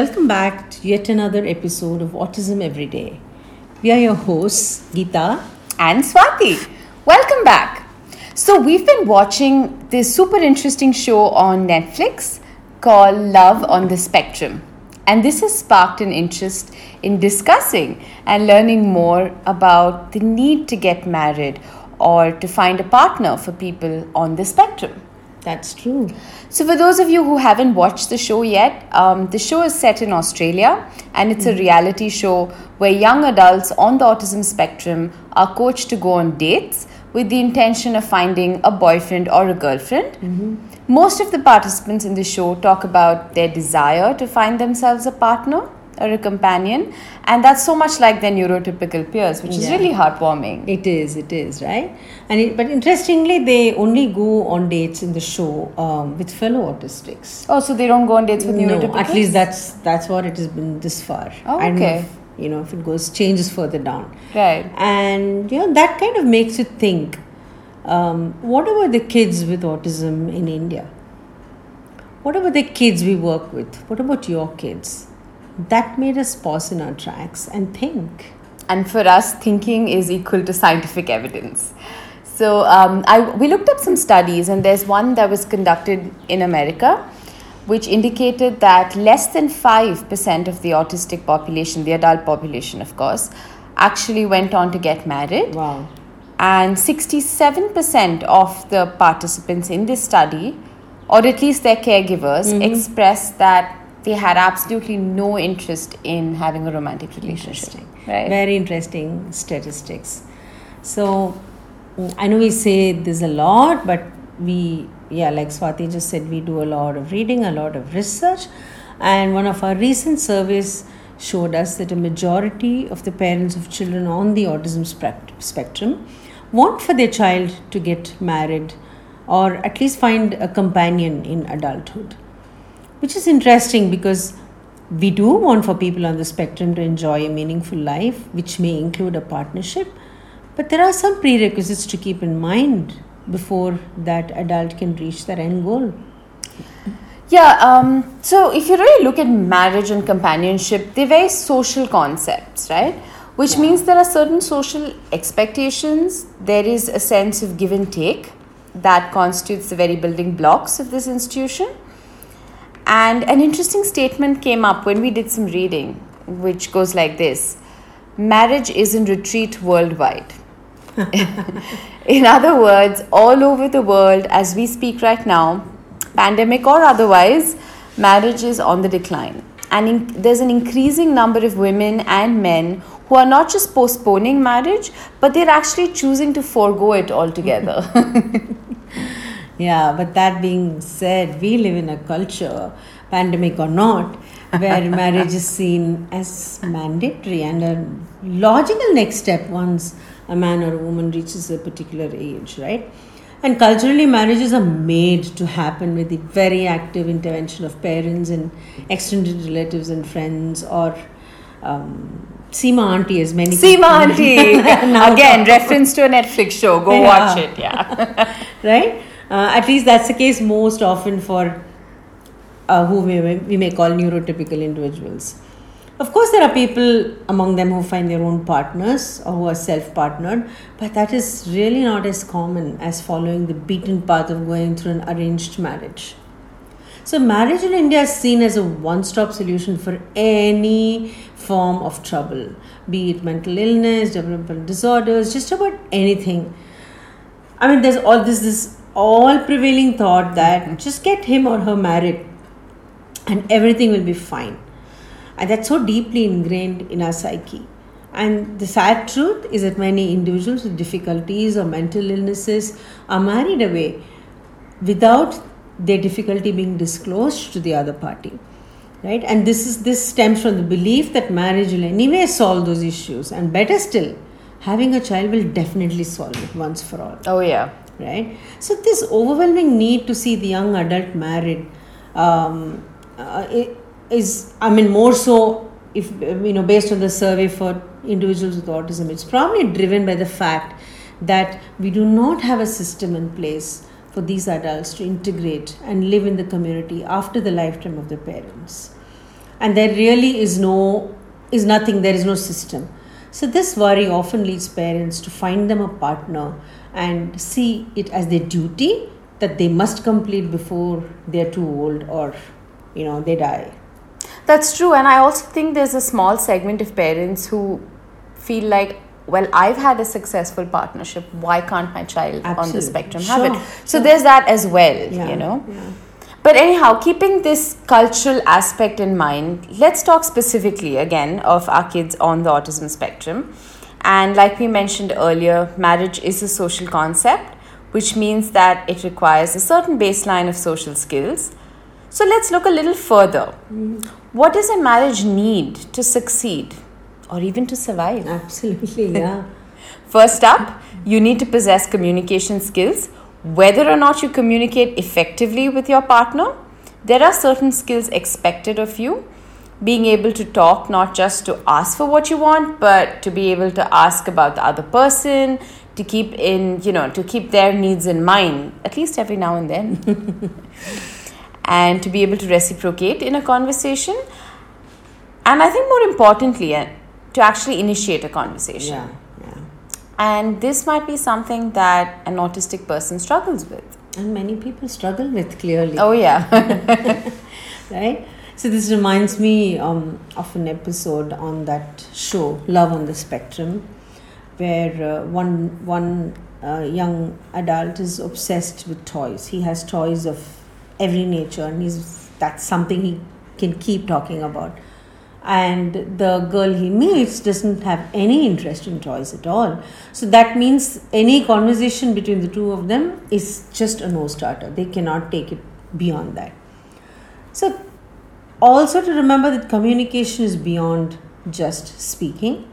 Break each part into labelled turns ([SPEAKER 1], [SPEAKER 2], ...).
[SPEAKER 1] Welcome back to yet another episode of Autism Every Day. We are your hosts, Geeta
[SPEAKER 2] and Swati. Welcome back. So, we've been watching this super interesting show on Netflix called Love on the Spectrum. And this has sparked an interest in discussing and learning more about the need to get married or to find a partner for people on the spectrum.
[SPEAKER 1] That's true.
[SPEAKER 2] So, for those of you who haven't watched the show yet, um, the show is set in Australia and it's a reality show where young adults on the autism spectrum are coached to go on dates with the intention of finding a boyfriend or a girlfriend. Mm-hmm. Most of the participants in the show talk about their desire to find themselves a partner or a companion, and that's so much like their neurotypical peers, which is really heartwarming.
[SPEAKER 1] It is, it is, right? And it, but interestingly, they only go on dates in the show um, with fellow autistics.
[SPEAKER 2] Oh, so they don't go on dates with
[SPEAKER 1] No, at least that's that's what it has been this far.
[SPEAKER 2] Oh,
[SPEAKER 1] I don't know
[SPEAKER 2] okay.
[SPEAKER 1] if, you know if it goes changes further down.
[SPEAKER 2] Right.
[SPEAKER 1] And you know that kind of makes you think. Um, what about the kids with autism in India? What about the kids we work with? What about your kids? That made us pause in our tracks and think.
[SPEAKER 2] and for us thinking is equal to scientific evidence so um, I, we looked up some studies and there's one that was conducted in america which indicated that less than 5% of the autistic population the adult population of course actually went on to get married
[SPEAKER 1] Wow.
[SPEAKER 2] and 67% of the participants in this study or at least their caregivers expressed that they had absolutely no interest in having a romantic relationship right
[SPEAKER 1] Very interesting statistics. So I know we say this a lot, but we, yeah, like Swati just said, we do a lot of reading, a lot of research. And one of our recent surveys showed us that a majority of the parents of children on the autism spec- spectrum want for their child to get married or at least find a companion in adulthood which is interesting because we do want for people on the spectrum to enjoy a meaningful life, which may include a partnership. But there are some prerequisites to keep in mind before that adult can reach their end goal.
[SPEAKER 2] Yeah, um, so if you really look at marriage and companionship, they're very social concepts, right? Which means there are certain social expectations, there is a sense of give and take that constitutes the very building blocks of this institution. And an interesting statement came up when we did some reading, which goes like this Marriage is in retreat worldwide. In other words, all over the world, as we speak right now, pandemic or otherwise, marriage is on the decline. And in, there's an increasing number of women and men who are not just postponing marriage, but they're actually choosing to forego it altogether.
[SPEAKER 1] Yeah, but that being said, we live in a culture, pandemic or not, where marriage is seen as mandatory and a logical next step once a man or a woman reaches a particular age, right? And culturally, marriages are made to happen with the very active intervention of parents and extended relatives and friends, or um, Seema auntie, as many
[SPEAKER 2] Seema Auntie! Again, reference to a Netflix show. Go
[SPEAKER 1] Yeah.
[SPEAKER 2] watch it, yeah.
[SPEAKER 1] right? Uh, at least that's the case most often for uh, who we may, we may call neurotypical individuals. Of course, there are people among them who find their own partners or who are self partnered, but that is really not as common as following the beaten path of going through an arranged marriage. So, marriage in India is seen as a one stop solution for any form of trouble, be it mental illness, developmental disorders, just about anything. I mean, there's all this this all prevailing thought that mm-hmm. just get him or her married, and everything will be fine, and that's so deeply ingrained in our psyche. And the sad truth is that many individuals with difficulties or mental illnesses are married away without their difficulty being disclosed to the other party right? And this is this stems from the belief that marriage will anyway solve those issues. And better still having a child will definitely solve it once for all.
[SPEAKER 2] Oh, yeah.
[SPEAKER 1] Right? So this overwhelming need to see the young adult married um, uh, is i mean more so if you know based on the survey for individuals with autism it's probably driven by the fact that we do not have a system in place for these adults to integrate and live in the community after the lifetime of their parents. And there really is no is nothing there is no system so this worry often leads parents to find them a partner and see it as their duty that they must complete before they're too old or you know they die
[SPEAKER 2] That's true, and I also think there's a small segment of parents who feel like, well, I've had a successful partnership. Why can't my child on the spectrum
[SPEAKER 1] Sure,
[SPEAKER 2] have it? So there's that as well,
[SPEAKER 1] Yeah,
[SPEAKER 2] you know.
[SPEAKER 1] yeah.
[SPEAKER 2] But anyhow, keeping this cultural aspect in mind, let's talk specifically again of our kids on the autism spectrum. And like we mentioned earlier, marriage is a social concept, which means that it requires a certain baseline of social skills. So let's look a little further. Mm-hmm. What does a marriage need to succeed or even to survive?
[SPEAKER 1] absolutely yeah
[SPEAKER 2] First up, you need to possess communication skills. Whether or not you communicate effectively with your partner, there are certain skills expected of you. Being able to talk, not just to ask for what you want, but to be able to ask about the other person, to keep in, you know, to keep their needs in mind, at least every now and then. and to be able to reciprocate in a conversation. And I think more importantly, uh, to actually initiate a conversation.
[SPEAKER 1] yeah
[SPEAKER 2] And this might be something that an autistic person struggles with.
[SPEAKER 1] and many people struggle with clearly
[SPEAKER 2] Oh, yeah.
[SPEAKER 1] right? So this reminds me um, of an episode on that show, Love on the Spectrum, where uh, one one uh, young adult is obsessed with toys. He has toys of every nature, and he's that's something he can keep talking about. And the girl he meets doesn't have any interest in toys at all. So that means any conversation between the two of them is just a no starter. They cannot take it beyond that. So, also to remember that communication is beyond just speaking.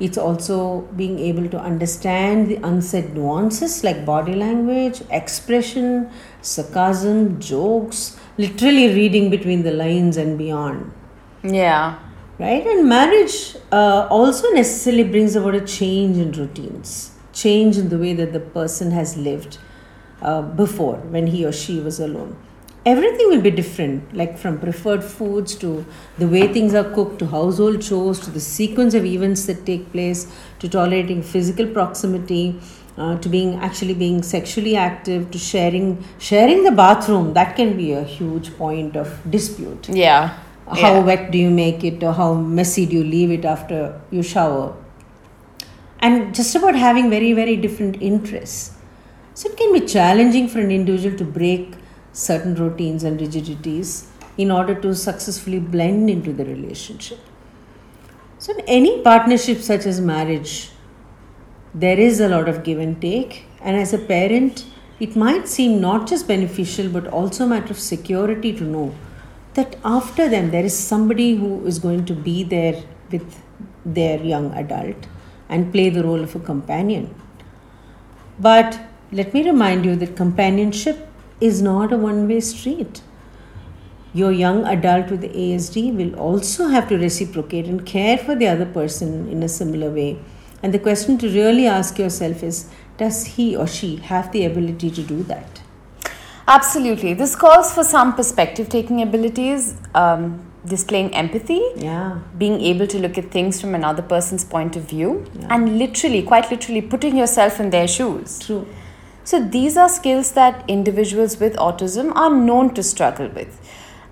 [SPEAKER 1] It's also being able to understand the unsaid nuances like body language, expression, sarcasm, jokes, literally reading between the lines and beyond.
[SPEAKER 2] Yeah.
[SPEAKER 1] Right? And marriage uh, also necessarily brings about a change in routines, change in the way that the person has lived uh, before when he or she was alone. Everything will be different, like from preferred foods to the way things are cooked, to household chores, to the sequence of events that take place, to tolerating physical proximity, uh, to being actually being sexually active, to sharing sharing the bathroom. That can be a huge point of dispute
[SPEAKER 2] Yeah.
[SPEAKER 1] How
[SPEAKER 2] Yeah.
[SPEAKER 1] wet do you make it or how messy do you leave it after you shower? And just about having very very different interests. So it can be challenging for an individual to break certain routines and rigidities in order to successfully blend into the relationship. So in any partnership such as marriage there is a lot of give and take. And as a parent it might seem not just beneficial but also a matter of security to know that after them there is somebody who is going to be there with their young adult and play the role of a companion but let me remind you that companionship is not a one way street your young adult with ASD will also have to reciprocate and care for the other person in a similar way. And the question to really ask yourself is does he or she have the ability to do that?
[SPEAKER 2] Absolutely. This calls for some perspective taking abilities, um, displaying empathy,
[SPEAKER 1] Yeah.
[SPEAKER 2] being able to look at things from another person's point of view, and literally, quite literally, putting yourself in their shoes.
[SPEAKER 1] True.
[SPEAKER 2] So, these are skills that individuals with autism are known to struggle with.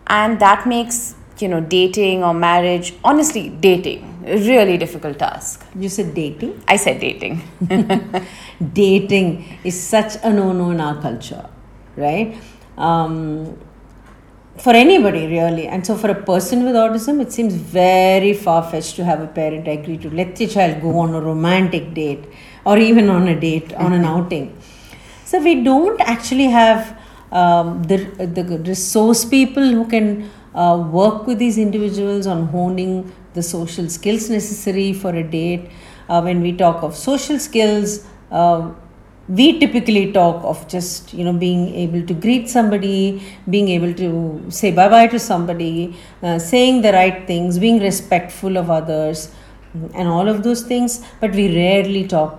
[SPEAKER 2] And that makes, you know, dating or marriage, honestly, dating, a really difficult task.
[SPEAKER 1] You said dating.
[SPEAKER 2] I said dating.
[SPEAKER 1] dating is such a no no in our culture, right? Um, for anybody, really. And so, for a person with autism, it seems very far fetched to have a parent agree to let the child go on a romantic date or even on a date, on an outing. So, we don't actually have um, the, the resource people who can uh, work with these individuals on honing the social skills necessary for a date. Uh, when we talk of social skills, uh, we typically talk of just you know being able to greet somebody, being able to say bye bye to somebody, uh, saying the right things, being respectful of others, and all of those things. But we rarely talk.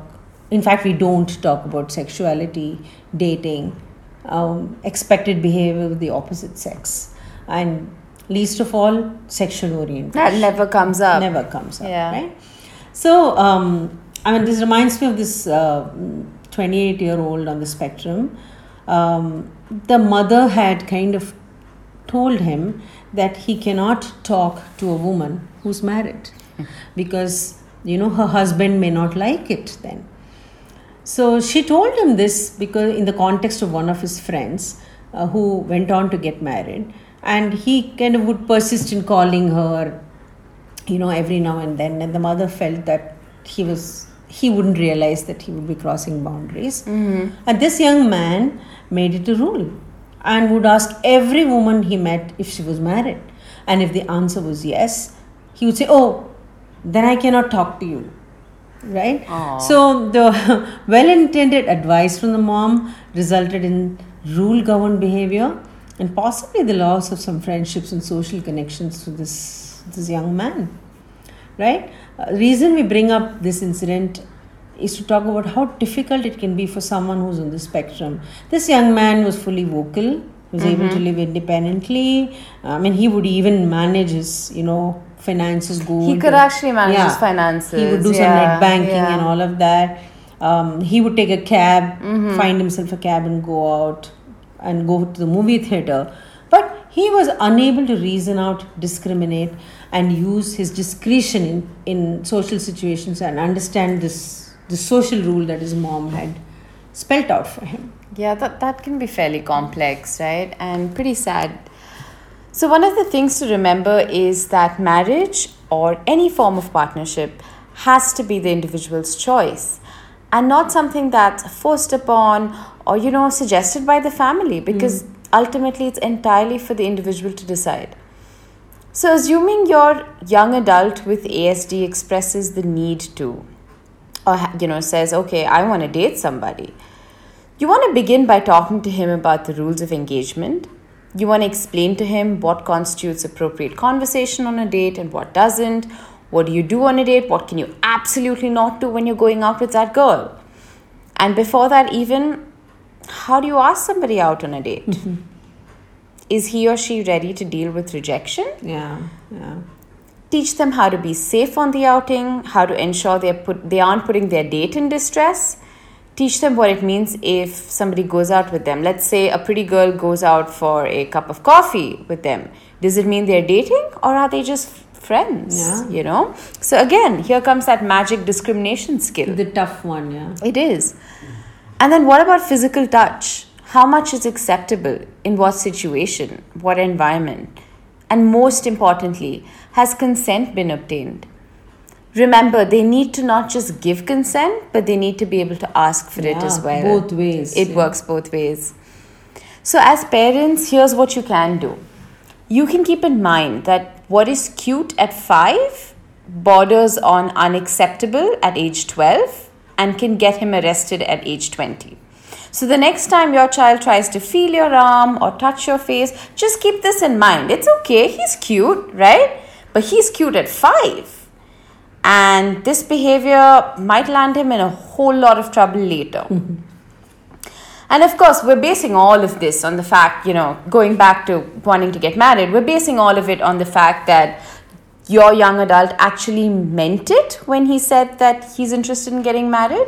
[SPEAKER 1] In fact, we don't talk about sexuality, dating, um, expected behavior with the opposite sex, and least of all sexual orientation.
[SPEAKER 2] That never comes up.
[SPEAKER 1] Never comes up,
[SPEAKER 2] Yeah.
[SPEAKER 1] right? So, um, I mean, this reminds me of this 28 year old on the spectrum. Um, the mother had kind of told him that he cannot talk to a woman who's married because, you know, her husband may not like it then. So she told him this because, in the context of one of his friends uh, who went on to get married, and he kind of would persist in calling her, you know, every now and then. And the mother felt that he was he wouldn't realize that he would be crossing boundaries. Mm-hmm. And this young man made it a rule and would ask every woman he met if she was married. And if the answer was yes, he would say, Oh, then I cannot talk to you. Right?
[SPEAKER 2] Aw.
[SPEAKER 1] So the well intended advice from the mom resulted in rule governed behavior and possibly the loss of some friendships and social connections to this, this young man right reason we bring up this incident is to talk about how difficult it can be for someone who's on the spectrum. This young man was fully vocal was able to live independently. I mean he would even manage his you know finances go
[SPEAKER 2] He could actually manage his finances,
[SPEAKER 1] he would do some
[SPEAKER 2] yeah,
[SPEAKER 1] net banking
[SPEAKER 2] yeah.
[SPEAKER 1] and all of that. Um, he would take a cab
[SPEAKER 2] Mm-hmm.
[SPEAKER 1] find himself a cab and go out and go to the movie theater. But he was unable to reason out discriminate and use his discretion in, in social situations and understand this the social rule that his mom had spelt out for him
[SPEAKER 2] Yeah, that, that can be fairly complex, right? And pretty sad. So, one of the things to remember is that marriage or any form of partnership has to be the individual's choice and not something that's forced upon or, you know, suggested by the family because mm. ultimately it's entirely for the individual to decide. So, assuming your young adult with ASD expresses the need to, or you know, says, okay, I want to date somebody, you want to begin by talking to him about the rules of engagement. You want to explain to him what constitutes appropriate conversation on a date and what doesn't. What do you do on a date? What can you absolutely not do when you're going out with that girl? And before that, even, how do you ask somebody out on a date? Mm-hmm. Is he or she ready to deal with rejection?
[SPEAKER 1] yeah yeah
[SPEAKER 2] teach them how to be safe on the outing, how to ensure they're put, they aren't putting their date in distress. Teach them what it means if somebody goes out with them. Let's say a pretty girl goes out for a cup of coffee with them. Does it mean they're dating or are they just friends?
[SPEAKER 1] Yeah.
[SPEAKER 2] You know? So again, here comes that magic discrimination skill.
[SPEAKER 1] the tough one yeah
[SPEAKER 2] It is. And then what about physical touch? How much is acceptable? In what situation? What environment? And most importantly, has consent been obtained? Remember, they need to not just give consent, but they need to be able to ask for it as well.
[SPEAKER 1] both ways,
[SPEAKER 2] It
[SPEAKER 1] yeah.
[SPEAKER 2] works both ways. So, as parents, here's what you can do. You can keep in mind that what is cute at five borders on unacceptable at age 12 and can get him arrested at age 20. So, the next time your child tries to feel your arm or touch your face, just keep this in mind. It's okay, he's cute, right? But he's cute at five. And this behavior might land him in a whole lot of trouble later. And of course, we're basing all of this on the fact, you know, going back to wanting to get married, we're basing all of it on the fact that your young adult actually meant it when he said that he's interested in getting married,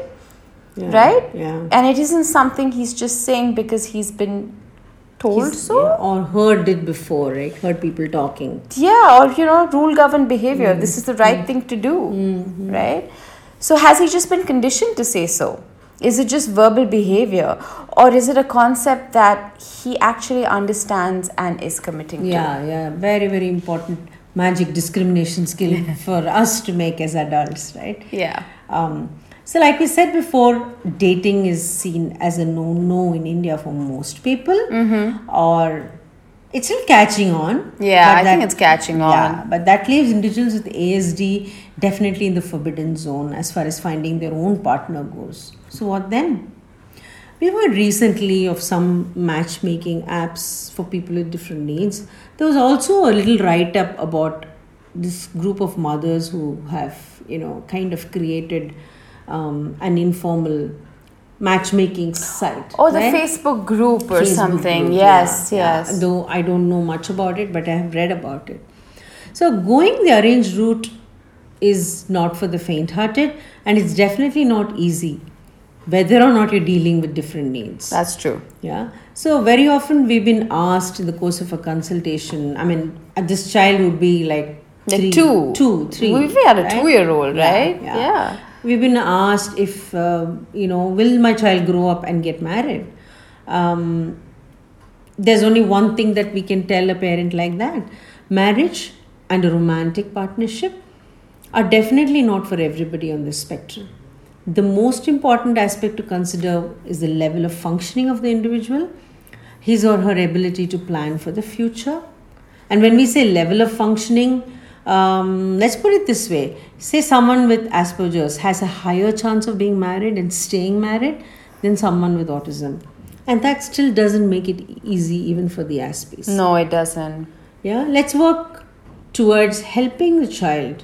[SPEAKER 1] Yeah,
[SPEAKER 2] right?
[SPEAKER 1] yeah
[SPEAKER 2] And it isn't something he's just saying because he's been told
[SPEAKER 1] He's-
[SPEAKER 2] so.
[SPEAKER 1] yeah, or heard it before right heard people talking
[SPEAKER 2] Yeah, or you know, rule governed behavior. Mm, this is the right mm. thing to do, mm-hmm. right? So, has he just been conditioned to say so? Is it just verbal behavior, or is it a concept that he actually understands and is committing to?
[SPEAKER 1] Yeah, yeah, very, very important magic discrimination skill for us to make as adults, right?
[SPEAKER 2] Yeah.
[SPEAKER 1] Um, so, like we said before, dating is seen as a no no in India for most people, or it's still catching on.
[SPEAKER 2] Mm-hmm. Yeah, I think it's catching on.
[SPEAKER 1] Yeah, but that leaves individuals with ASD definitely in the forbidden zone as far as finding their own partner goes. So, what then? We've heard recently of some matchmaking apps for people with different needs. There was also a little write up about this group of mothers who have, you know, kind of created um, an informal matchmaking site.
[SPEAKER 2] Or the
[SPEAKER 1] right?
[SPEAKER 2] Facebook group or
[SPEAKER 1] Facebook
[SPEAKER 2] something.
[SPEAKER 1] group,
[SPEAKER 2] yes,
[SPEAKER 1] yeah, yeah.
[SPEAKER 2] yes.
[SPEAKER 1] Though I don't know much about it, but I have read about it. So going the arranged route is not for the faint-hearted, and it's definitely not easy, whether or not you're dealing with different needs.
[SPEAKER 2] That's true.
[SPEAKER 1] Yeah. So very often we've been asked in the course of a consultation. I mean, uh, this child would be like
[SPEAKER 2] Like
[SPEAKER 1] three,
[SPEAKER 2] two.
[SPEAKER 1] two.
[SPEAKER 2] We had a
[SPEAKER 1] right?
[SPEAKER 2] two-year-old,
[SPEAKER 1] Yeah,
[SPEAKER 2] right?
[SPEAKER 1] Yeah.
[SPEAKER 2] Yeah.
[SPEAKER 1] We've been asked if uh, you know, will my child grow up and get married? Um, there's only one thing that we can tell a parent like that: marriage and a romantic partnership are definitely not for everybody on this spectrum. The most important aspect to consider is the level of functioning of the individual, his or her ability to plan for the future. And when we say level of functioning, um, let's put it this way say someone with Asperger's has a higher chance of being married and staying married than someone with autism. And that still doesn't make it easy even for the Aspies.
[SPEAKER 2] No, it doesn't.
[SPEAKER 1] Yeah, let's work towards helping the child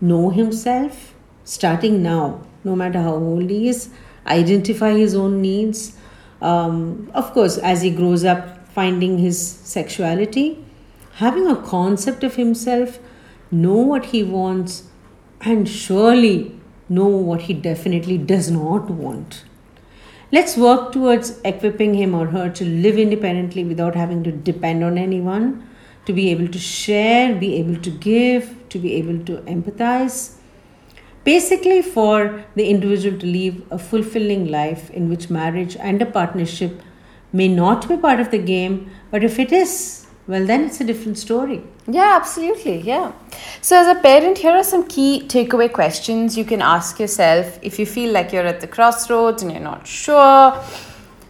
[SPEAKER 1] know himself starting now, no matter how old he is, identify his own needs. Um, of course, as he grows up, finding his sexuality, having a concept of himself, know what he wants, and surely know what he definitely does not want. Let's work towards equipping him or her to live independently without having to depend on anyone, to be able to share, be able to give, to be able to empathize. Basically, for the individual to live a fulfilling life in which marriage and a partnership may not be part of the game, but if it is, well, then it's a different story.
[SPEAKER 2] Yeah, absolutely. Yeah. So, as a parent, here are some key takeaway questions you can ask yourself if you feel like you're at the crossroads and you're not sure.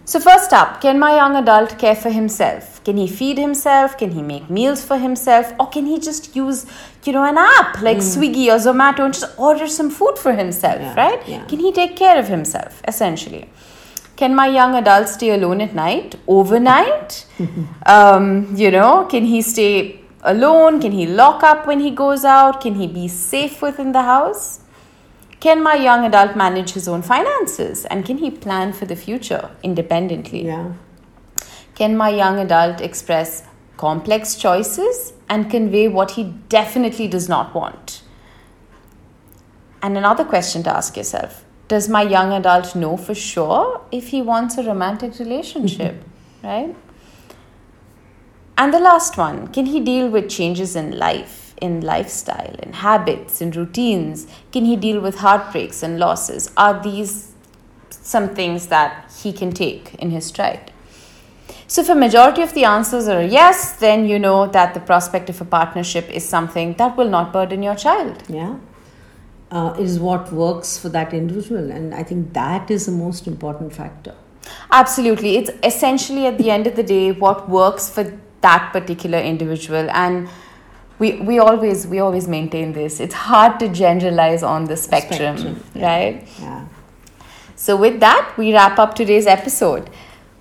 [SPEAKER 2] So, first up, can my young adult care for himself? Can he feed himself? Can he make meals for himself? Or can he just use, you know, an app like hmm. Swiggy or Zomato and just order some food for himself,
[SPEAKER 1] Yeah,
[SPEAKER 2] right?
[SPEAKER 1] yeah.
[SPEAKER 2] Can he take care of himself, essentially? Can my young adult stay alone at night, overnight? um, you know, can he stay alone? Can he lock up when he goes out? Can he be safe within the house? Can my young adult manage his own finances? And can he plan for the future independently?
[SPEAKER 1] Yeah.
[SPEAKER 2] Can my young adult express complex choices and convey what he definitely does not want? And another question to ask yourself Does my young adult know for sure if he wants a romantic relationship? Mm-hmm. right? And the last one Can he deal with changes in life, in lifestyle, in habits, in routines? Can he deal with heartbreaks and losses? Are these some things that he can take in his stride? So, if a majority of the answers are yes, then you know that the prospect of a partnership is something that will not burden your child.
[SPEAKER 1] Yeah. Uh, is what works for that individual. And I think that is the most important factor.
[SPEAKER 2] Absolutely. It's essentially at the end of the day what works for that particular individual. And we, we always we always maintain this. It's hard to generalize on the spectrum,
[SPEAKER 1] Spectrum,
[SPEAKER 2] right?
[SPEAKER 1] Yeah.
[SPEAKER 2] So with that, we wrap up today's episode.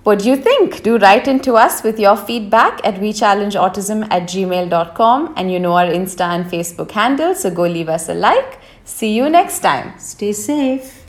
[SPEAKER 2] What do you think? Do write into us with your feedback at wechallengeautism at gmail.com and you know our Insta and Facebook handle, so go leave us a like. See you next time.
[SPEAKER 1] Stay safe.